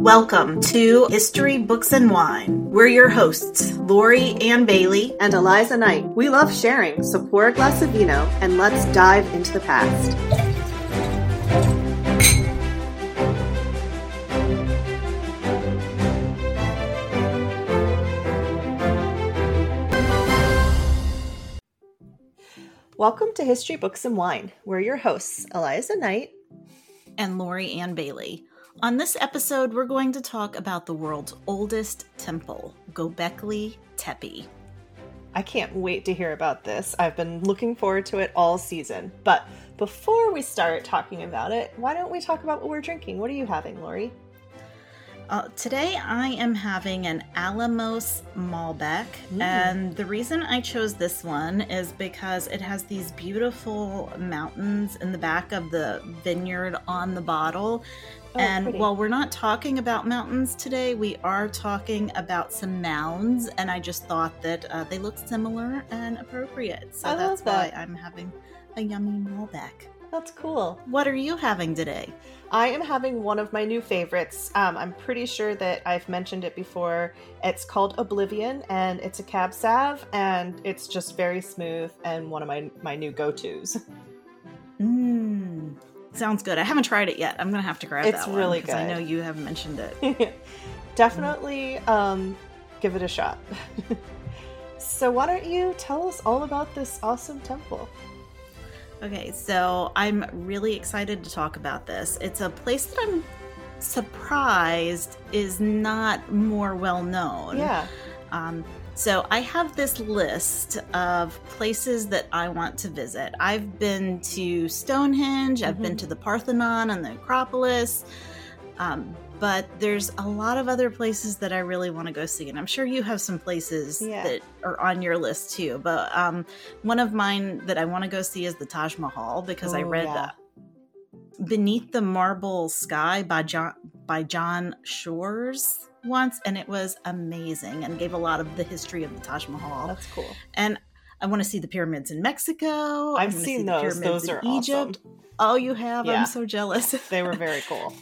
Welcome to History, Books, and Wine. We're your hosts, Lori Ann Bailey and Eliza Knight. We love sharing, so pour a glass of vino and let's dive into the past. Welcome to History, Books, and Wine. We're your hosts, Eliza Knight and Lori Ann Bailey. On this episode, we're going to talk about the world's oldest temple, Gobekli Tepe. I can't wait to hear about this. I've been looking forward to it all season. But before we start talking about it, why don't we talk about what we're drinking? What are you having, Lori? Uh, today I am having an Alamos Malbec, mm. and the reason I chose this one is because it has these beautiful mountains in the back of the vineyard on the bottle. Oh, and pretty. while we're not talking about mountains today, we are talking about some mounds, and I just thought that uh, they look similar and appropriate. So I that's that. why I'm having a yummy Malbec. That's cool. What are you having today? I am having one of my new favorites. Um, I'm pretty sure that I've mentioned it before. It's called Oblivion, and it's a cab sav, and it's just very smooth and one of my my new go tos. Mmm, sounds good. I haven't tried it yet. I'm gonna have to grab it's that one. It's really good. I know you have mentioned it. Definitely, um, give it a shot. so why don't you tell us all about this awesome temple? Okay, so I'm really excited to talk about this. It's a place that I'm surprised is not more well known. Yeah. Um, so I have this list of places that I want to visit. I've been to Stonehenge, I've mm-hmm. been to the Parthenon and the Acropolis, um, but there's a lot of other places that I really want to go see. And I'm sure you have some places yeah. that are on your list too. But um, one of mine that I want to go see is the Taj Mahal because Ooh, I read yeah. Beneath the Marble Sky by John, by John Shors once, and it was amazing and gave a lot of the history of the Taj Mahal. That's cool. And I want to see the pyramids in Mexico. I've seen those. Those are Egypt. Awesome. Oh, you have? Yeah. I'm so jealous. they were very cool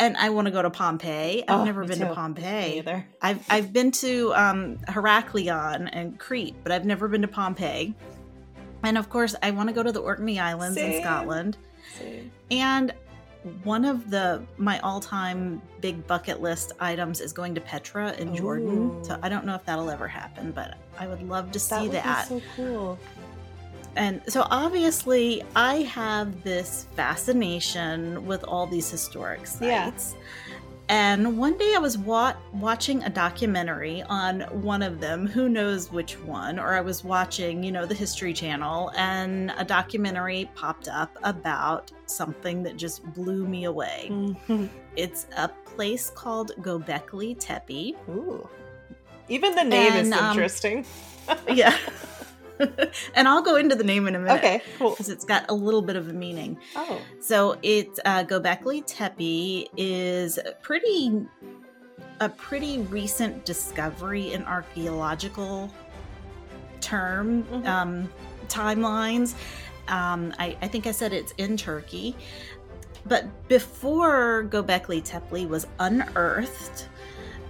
and I want to go to Pompeii. I've oh, never been too. to Pompeii. either. I've I've been to um, Heraklion and Crete, but I've never been to Pompeii. And of course, I want to go to the Orkney Islands Same. in Scotland. Same. And one of the my all-time big bucket list items is going to Petra in Jordan. So I don't know if that'll ever happen, but I would love to see that. that. so cool and so obviously i have this fascination with all these historic sites yeah. And one day i was wa- watching a documentary on one of them who knows which one or i was watching you know the history channel and a documentary popped up about something that just blew me away mm-hmm. it's a place called gobekli tepe Ooh. even the name and, is um, interesting yeah and I'll go into the name in a minute. Okay, cool. Because it's got a little bit of a meaning. Oh. So it's uh, Gobekli Tepe is pretty a pretty recent discovery in archaeological term mm-hmm. um, timelines. Um, I, I think I said it's in Turkey. But before Gobekli Tepe was unearthed,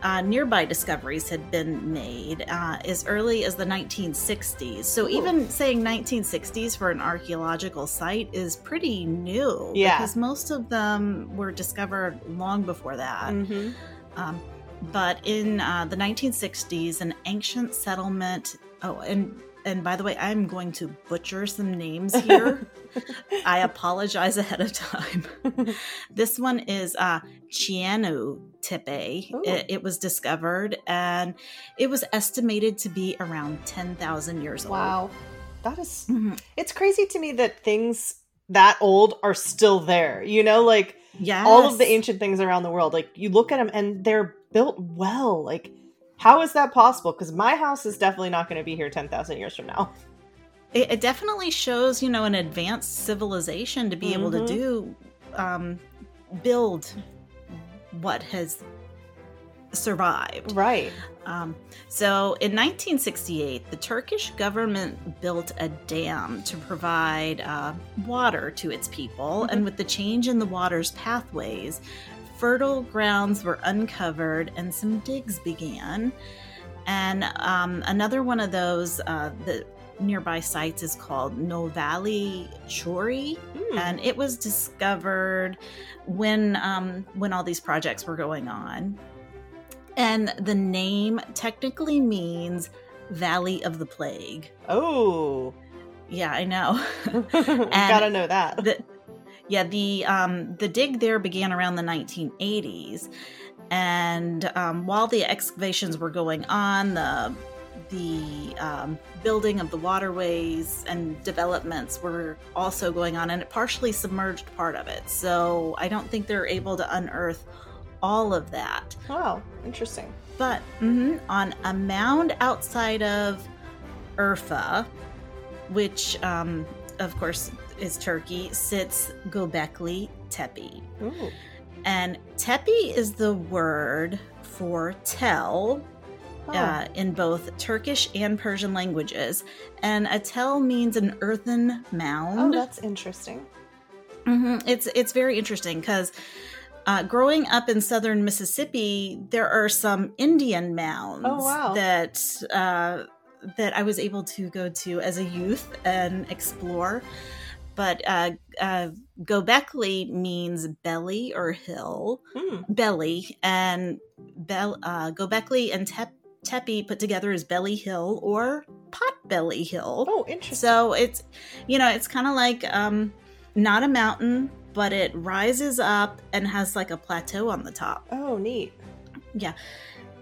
uh, nearby discoveries had been made uh, as early as the 1960s. So Ooh. even saying 1960s for an archaeological site is pretty new. Yeah. Because most of them were discovered long before that. Mm-hmm. Um, but in uh, the 1960s, an ancient settlement. Oh, and and by the way, I'm going to butcher some names here. I apologize ahead of time. this one is uh, Chianu Tepe. It, it, was discovered and it was estimated to be around 10,000 years old. Wow. That is, mm-hmm. it's crazy to me that things that old are still there. You know, like yes. all of the ancient things around the world, like you look at them and they're built well. Like, how is that possible? Because my house is definitely not going to be here 10,000 years from now. It, it, definitely shows, you know, an advanced civilization to be mm-hmm. able to mm-hmm. do, um, build what has survived. Right. Um, so in 1968, the Turkish government built a dam to provide uh, water to its people. Mm-hmm. And with the change in the water's pathways, fertile grounds were uncovered and some digs began. And um, another one of those, uh, the nearby sites is called Novali Chori, Hmm. and it was discovered when um, when all these projects were going on. And the name technically means Valley of the Plague. Oh, Yeah, I know. You gotta know that. the, yeah, the um, the dig there began around the 1980s, and um, while the excavations were going on, the the um, building of the waterways and developments were also going on, and it partially submerged part of it. So I don't think they're able to unearth all of that. Wow, interesting. But mhm, on a mound outside of Urfa, which um, of course is Turkey, sits Gobekli Tepe. Ooh. And Tepe is the word for tell Oh. uh, in both Turkish and Persian languages. And a tell means an earthen mound. oh, that's interesting. hmm It's it's very interesting because uh, growing up in southern Mississippi, there are some Indian mounds Oh, wow. that uh, that I was able to go to as a youth and explore. But uh, uh, Gobekli means belly or hill, Hmm. belly, and Bel- uh, Gobekli and Tep- Tepe put together is Belly Hill or Potbelly Hill. Oh, interesting. So it's, you know, it's kind of like um, not a mountain, but it rises up and has like a plateau on the top. oh, neat. Yeah.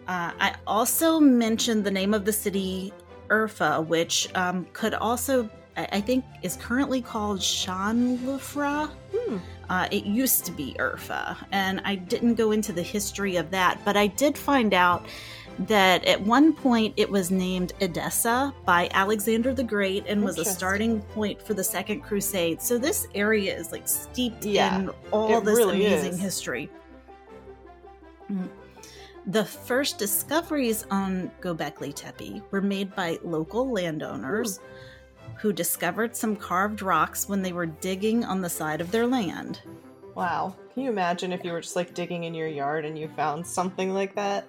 Uh, I also mentioned the name of the city, Urfa, which um, could also, I think, is currently called Shanlufra. Hmm. Uh, it used to be Urfa, and I didn't go into the history of that, but I did find out that at one point it was named Edessa by Alexander the Great and was a starting point for the Second Crusade. So this area is like steeped Yeah, in all this really amazing is. history. Mm. The first discoveries on Gobekli Tepe were made by local landowners who discovered some carved rocks when they were digging on the side of their land. Wow. Can you imagine if you were just like digging in your yard and you found something like that?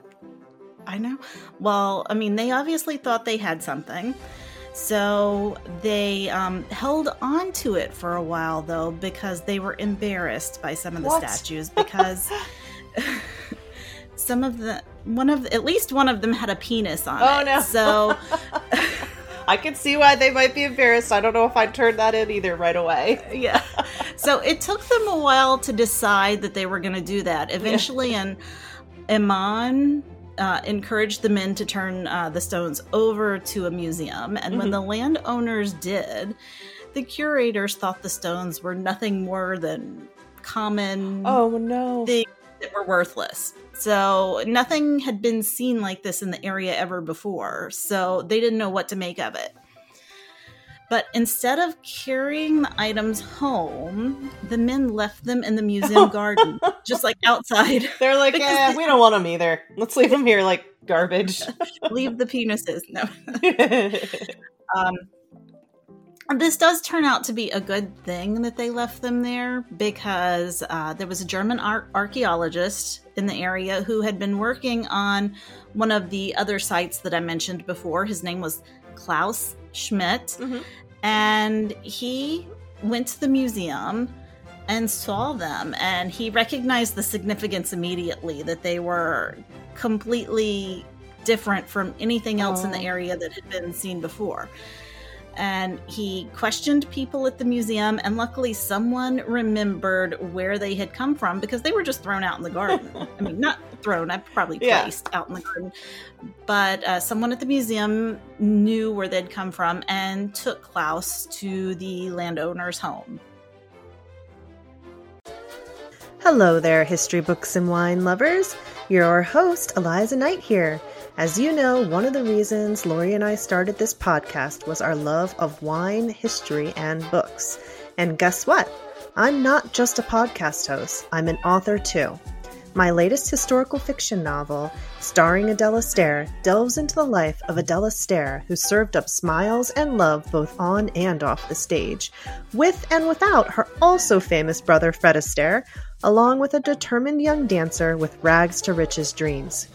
I know. Well, I mean, they obviously thought they had something. So they um, held on to it for a while, though, because they were embarrassed by some of the What? statues. Because some of the, one of, at least one of them had a penis on Oh, it. no. So I can see why they might be embarrassed. I don't know if I'd turn that in either right away. yeah. So it took them a while to decide that they were going to do that. Eventually, and imam uh, encouraged the men to turn uh, the stones over to a museum. And when Mhm. the landowners did, the curators thought the stones were nothing more than common Oh no. things that were worthless. So nothing had been seen like this in the area ever before. So they didn't know what to make of it. But instead of carrying the items home, the men left them in the museum garden, just like outside. They're like, eh, they- we don't want them either. Let's leave them here like garbage. Leave the penises. No. Um, this does turn out to be a good thing that they left them there because uh, there was a German ar- archaeologist in the area who had been working on one of the other sites that I mentioned before. His name was Klaus Schmidt, Mhm. and he went to the museum and saw them and he recognized the significance immediately that they were completely different from anything else in the Oh. area that had been seen before and he questioned people at the museum and luckily someone remembered where they had come from because they were just thrown out in the garden i mean not thrown i probably Yeah. placed out in the garden but uh, someone at the museum knew where they'd come from and took klaus to the landowner's home Hello there, history books and wine lovers. Your host, Eliza Knight here. As you know, one of the reasons Lori and I started this podcast was our love of wine, history, and books. And guess what? I'm not just a podcast host, I'm an author too. My latest historical fiction novel, starring Adele Astaire, delves into the life of Adele Astaire, who served up smiles and love both on and off the stage, with and without her also famous brother Fred Astaire, along with a determined young dancer with rags to riches dreams.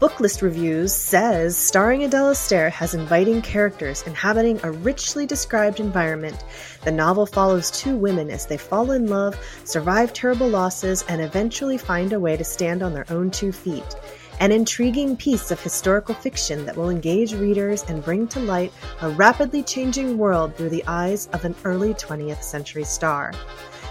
Booklist Reviews says starring Adele Astaire has inviting characters inhabiting a richly described environment. The novel follows two women as they fall in love, survive terrible losses, and eventually find a way to stand on their own two feet. An intriguing piece of historical fiction that will engage readers and bring to light a rapidly changing world through the eyes of an early 20th century star.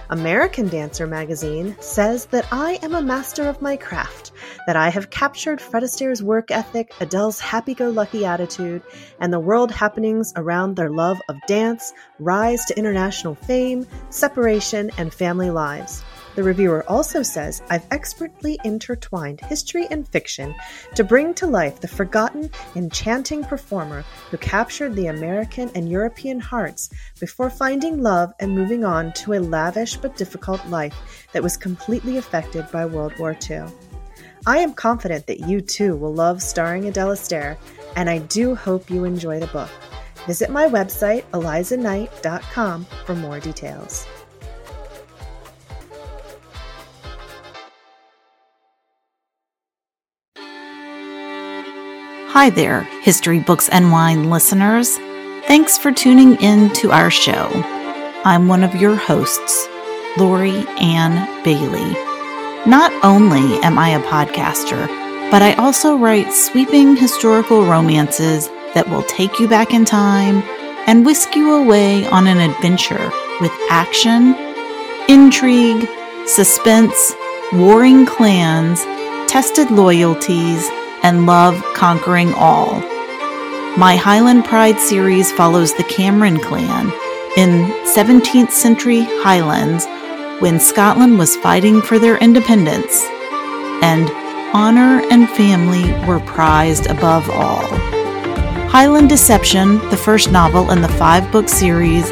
American Dancer magazine says that I am a master of my craft, that I have captured Fred Astaire's work ethic, Adele's happy go lucky attitude, and the world happenings around their love of dance, rise to international fame, separation, and family lives. The reviewer also says I've expertly intertwined history and fiction to bring to life the forgotten, enchanting performer who captured the American and European hearts before finding love and moving on to a lavish but difficult life that was completely affected by World War II. I am confident that you too will love starring Adele Astaire, and I do hope you enjoy the book. Visit my website, elizaknight.com, for more details. Hi there, History Books and Wine listeners. Thanks for tuning in to our show. I'm one of your hosts, Lori Ann Bailey. Not only am I a podcaster, but I also write sweeping historical romances that will take you back in time and whisk you away on an adventure with action, intrigue, suspense, warring clans, tested loyalties, and love conquering all. My Highland Pride series follows the Cameron clan in 17th century Highlands when Scotland was fighting for their independence, and honor and family were prized above all. Highland Deception, the first novel in the five book series,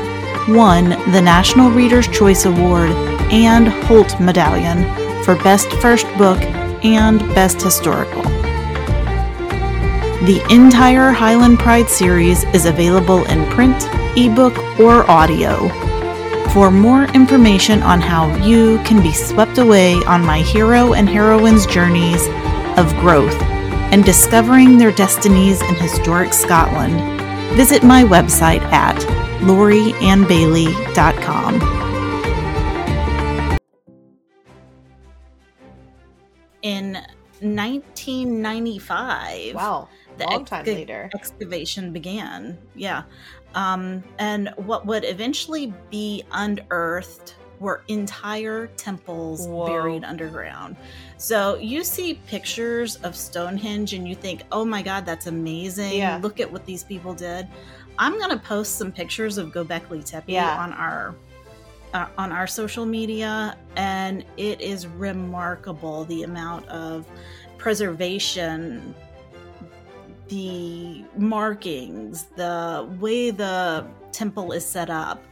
won the National Reader's Choice Award and Holt Medallion for Best First Book and Best Historical. The entire Highland Pride series is available in print, ebook, or audio. For more information on how you can be swept away on my hero and heroine's journeys of growth and discovering their destinies in historic Scotland, visit my website at loriannbailey.com. In 1995. Wow the long time ex- later. excavation began. Yeah. Um, and what would eventually be unearthed were entire temples Whoa. buried underground. So you see pictures of Stonehenge and you think, oh my God, that's amazing. Yeah. Look at what these people did. I'm going to post some pictures of Gobekli Tepe Yeah. on our uh, on our social media and it is remarkable the amount of preservation the markings, the way the temple is set up,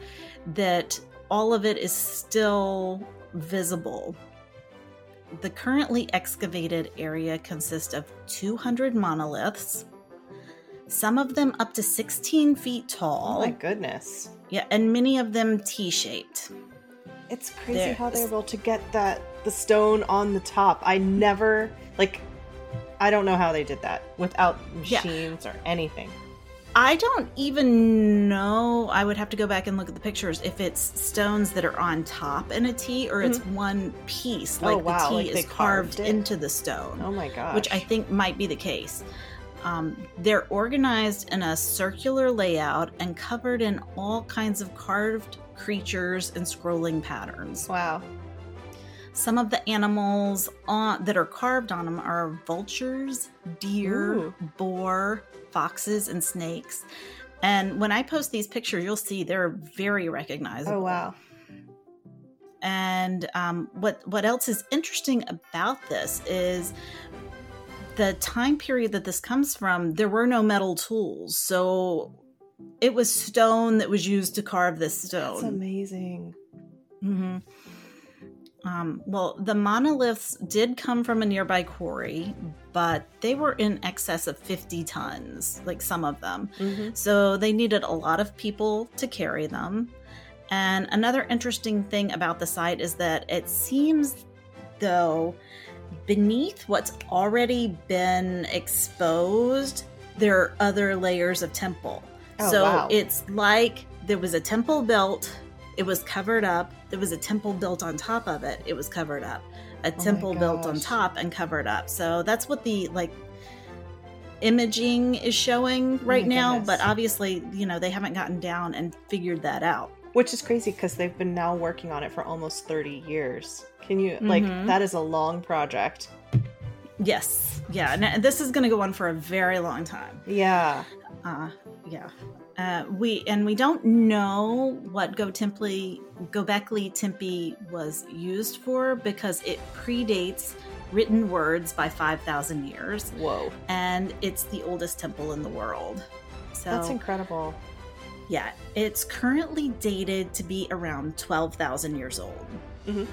that all of it is still visible. The currently excavated area consists of 200 monoliths, some of them up to 16 feet tall. Oh my goodness. yeah, and many of them T shaped. It's crazy how they're able to get that the stone on the top. I never like I don't know how they did that without Yeah. machines or anything. I don't even know. I would have to go back and look at the pictures if it's stones that are on top in a T or it's one piece, Oh, like wow, the like T they is carved carved into the stone, Oh my gosh. which I think might be the case. Um, they're organized in a circular layout and covered in all kinds of carved creatures and scrolling patterns. Wow. Some of the animals on, that are carved on them are vultures, deer, Ooh. boar, foxes, and snakes. And when I post these pictures, you'll see they're very recognizable. Oh wow. And um, what what else is interesting about this is the time period that this comes from. There were no metal tools, so it was stone that was used to carve this stone. That's amazing. hmm Um, well, the monoliths did come from a nearby quarry, but they were in excess of 50 tons, like some of them. hmm So they needed a lot of people to carry them. And another interesting thing about the site is that it seems though beneath what's already been exposed, there are other layers of temple. Oh, so wow. it's like there was a temple built, it was covered up, there was a temple built on top of it, it was covered up. A Oh temple built on top and covered up. So that's what the like imaging is showing right Oh now, goodness. but obviously, you know, they haven't gotten down and figured that out. Which is crazy because they've been now working on it for almost 30 years. Can you, like, Mhm. that is a long project. Yes. Yeah. And this is going to go on for a very long time. Yeah. Uh, yeah. Uh, we and we don't know what Go Temple Gobekli Tempe was used for because it predates written words by 5,000 years Whoa. and it's the oldest temple in the world. So That's incredible. yeah, it's currently dated to be around 12,000 years old. Mhm.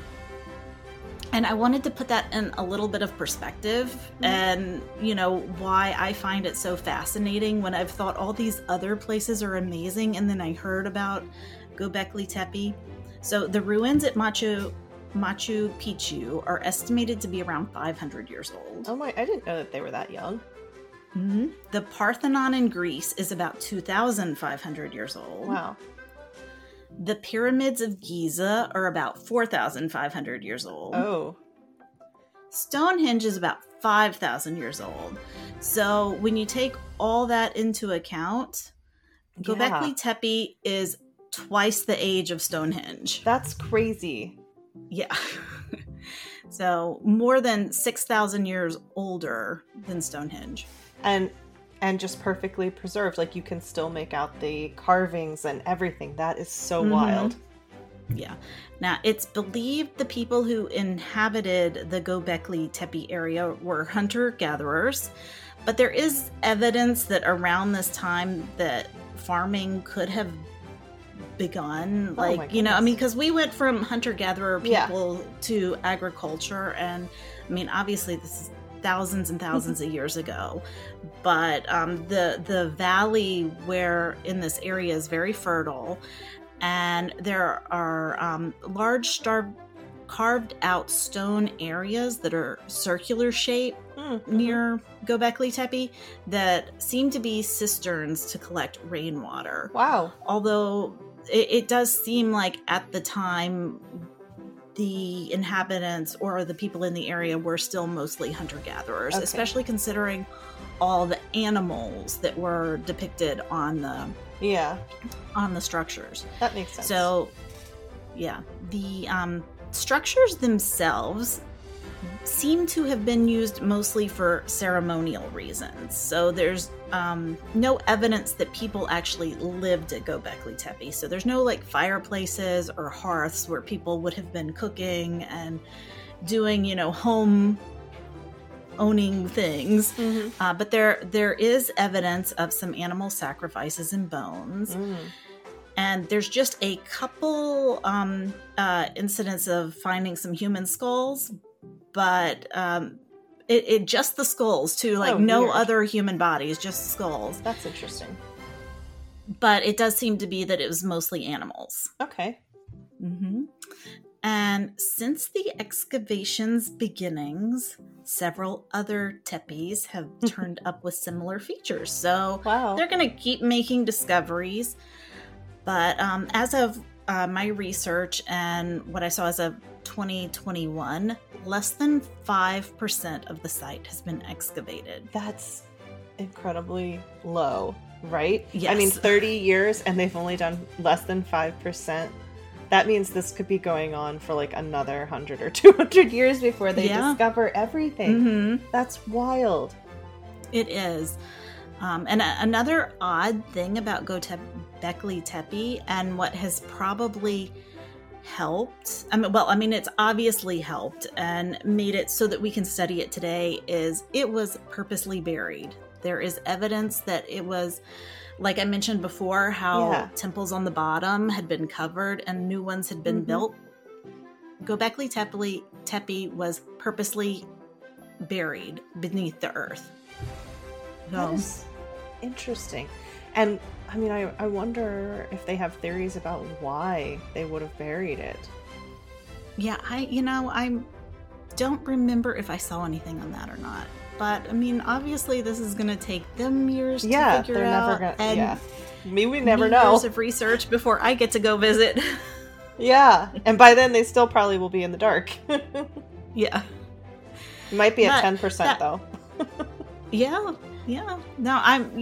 And I wanted to put that in a little bit of perspective Mhm. and, you know, why I find it so fascinating when I've thought all these other places are amazing and then I heard about Gobekli Tepe. So the ruins at Machu Machu Picchu are estimated to be around 500 years old. Oh my, I didn't know that they were that young. Mhm. The Parthenon in Greece is about 2,500 years old. Wow. The pyramids of Giza are about 4,500 years old. Oh. Stonehenge is about 5,000 years old. So when you take all that into account, Gobekli Tepe is twice the age of Stonehenge. That's crazy. Yeah. so more than 6,000 years older than Stonehenge. And and just perfectly preserved. Like you can still make out the carvings and everything. That is so Mhm. wild. Yeah. Now, it's believed the people who inhabited the Gobekli Tepe area were hunter gatherers, but there is evidence that around this time that farming could have begun Oh like you know i mean because we went from hunter gatherer Yeah. people to agriculture and i mean obviously this is thousands and thousands of years ago but um, the the valley where in this area is very fertile and there are um, large star carved out stone areas that are circular shape Mm, near Gobekli Tepe that seem to be cisterns to collect rainwater. Wow. Although it, it does seem like at the time the inhabitants or the people in the area were still mostly hunter gatherers, Okay. especially considering all the animals that were depicted on the Yeah. on the structures. That makes sense. So, yeah, the um, structures themselves seem to have been used mostly for ceremonial reasons. So there's um, no evidence that people actually lived at Gobekli Tepe. So there's no like fireplaces or hearths where people would have been cooking and doing, you know, home owning things. Mhm. Uh, but there there is evidence of some animal sacrifices and bones Mm. and there's just a couple um, uh, incidents of finding some human skulls, but um, it, it just the skulls too, like Oh, no weird. other human bodies, just skulls. That's interesting. But it does seem to be that it was mostly animals. Okay. hmm And since the excavation's beginnings, several other tepes have turned up with similar features. So Wow. they're going to keep making discoveries. But um, as of uh, my research and what I saw as of 2021, less than 5% of the site has been excavated. That's incredibly low, right? I mean, 30 years and they've only done less than 5%. That means this could be going on for like another 100 or 200 years before they Yeah. discover everything. Mm-hmm. That's wild. It is. Um, and a- another odd thing about Gobekli Tepe and what has probably helped, I mean, well, I mean, it's obviously helped and made it so that we can study it today is it was purposely buried. There is evidence that it was, like I mentioned before, how Yeah. temples on the bottom had been covered and new ones had been Mhm. built. Gobekli Tepe, Tepe was purposely buried beneath the earth. That So- is interesting. And I mean, I, I wonder if they have theories about why they would have buried it. Yeah, I you know I don't remember if I saw anything on that or not. But I mean, obviously, this is going to take them years Yeah, to figure they're out. never gonna. and Yeah, me, we never know. Years of research before I get to go visit. Yeah, and by then they still probably will be in the dark. yeah, Might be at ten percent though. yeah, yeah. No, I'm.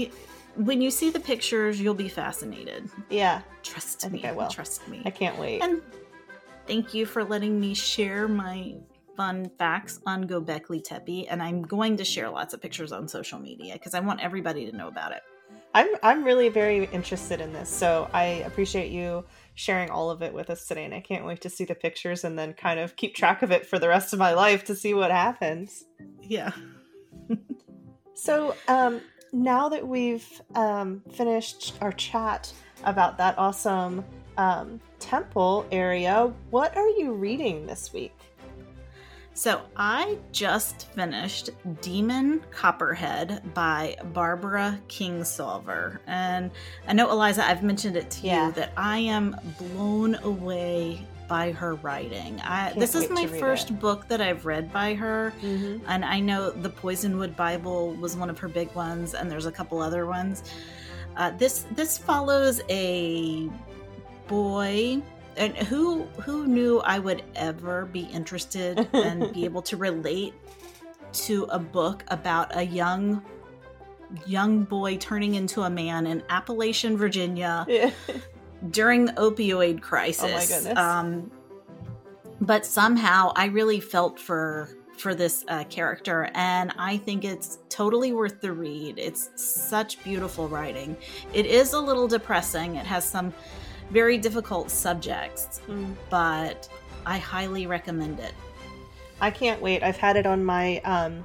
When you see the pictures, you'll be fascinated. Yeah, Trust I me. I will. Trust me. I can't wait. And thank you for letting me share my fun facts on Gobekli Tepe. And I'm going to share lots of pictures on social media because I want everybody to know about it. I'm I'm really very interested in this, so I appreciate you sharing all of it with us today, and I can't wait to see the pictures and then kind of keep track of it for the rest of my life to see what happens. Yeah. So, um, now that we've um, finished our chat about that awesome um, temple area, what are you reading this week? So I just finished Demon Copperhead by Barbara Kingsolver. And I know, Eliza, I've mentioned it to Yeah. you that I am blown away by her writing. I, this is my first it. book that I've read by her. Mm-hmm. And I know the Poisonwood Bible was one of her big ones, and there's a couple other ones. Uh, this this follows a boy, and who who knew I would ever be interested and be able to relate to a book about a young young boy turning into a man in Appalachian, Virginia Yeah. During the opioid crisis. goodness. Um, but somehow I really felt for for this uh, character, and I think it's totally worth the read. It's such beautiful writing. It is a little depressing. It has some very difficult subjects, Mm. but I highly recommend it. I can't wait. I've had it on my um,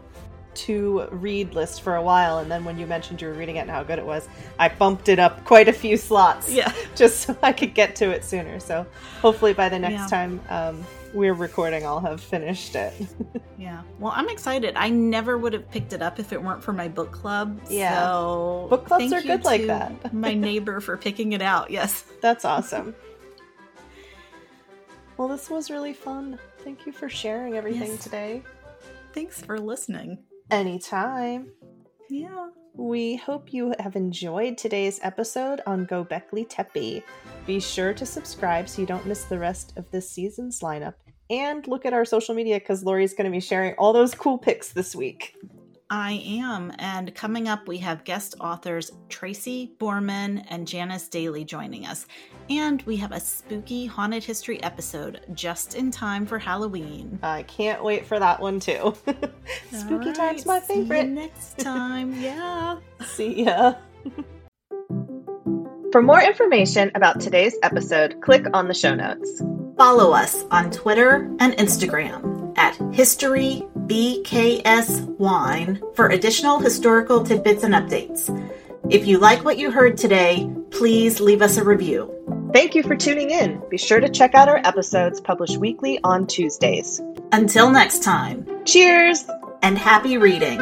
to read list for a while, and then when you mentioned you were reading it and how good it was, I bumped it up quite a few slots. Yeah. just so I could get to it sooner. So hopefully by the next Yeah. time um, we're recording, I'll have finished it. Yeah. Well, I'm excited. I never would have picked it up if it weren't for my book club. Yeah. So Book clubs are good like that. my neighbor for picking it out. Yes. That's awesome. well, this was really fun. Thank you for sharing everything Yes. today. Thanks for listening. Anytime. Yeah. We hope you have enjoyed today's episode on Gobekli Tepe. Be sure to subscribe so you don't miss the rest of this season's lineup. And look at our social media because Lori's going to be sharing all those cool pics this week. I am. And coming up, we have guest authors Tracy Borman and Janice Daly joining us. And we have a spooky haunted history episode just in time for Halloween. I can't wait for that one too. Spooky All time's right, my see you favorite. next time. Yeah. See ya. For more information about today's episode, click on the show notes. Follow us on Twitter and Instagram at History BKS Wine for additional historical tidbits and updates. If you like what you heard today, please leave us a review. Thank you for tuning in. Be sure to check out our episodes published weekly on Tuesdays. Until next time, Cheers! and happy reading.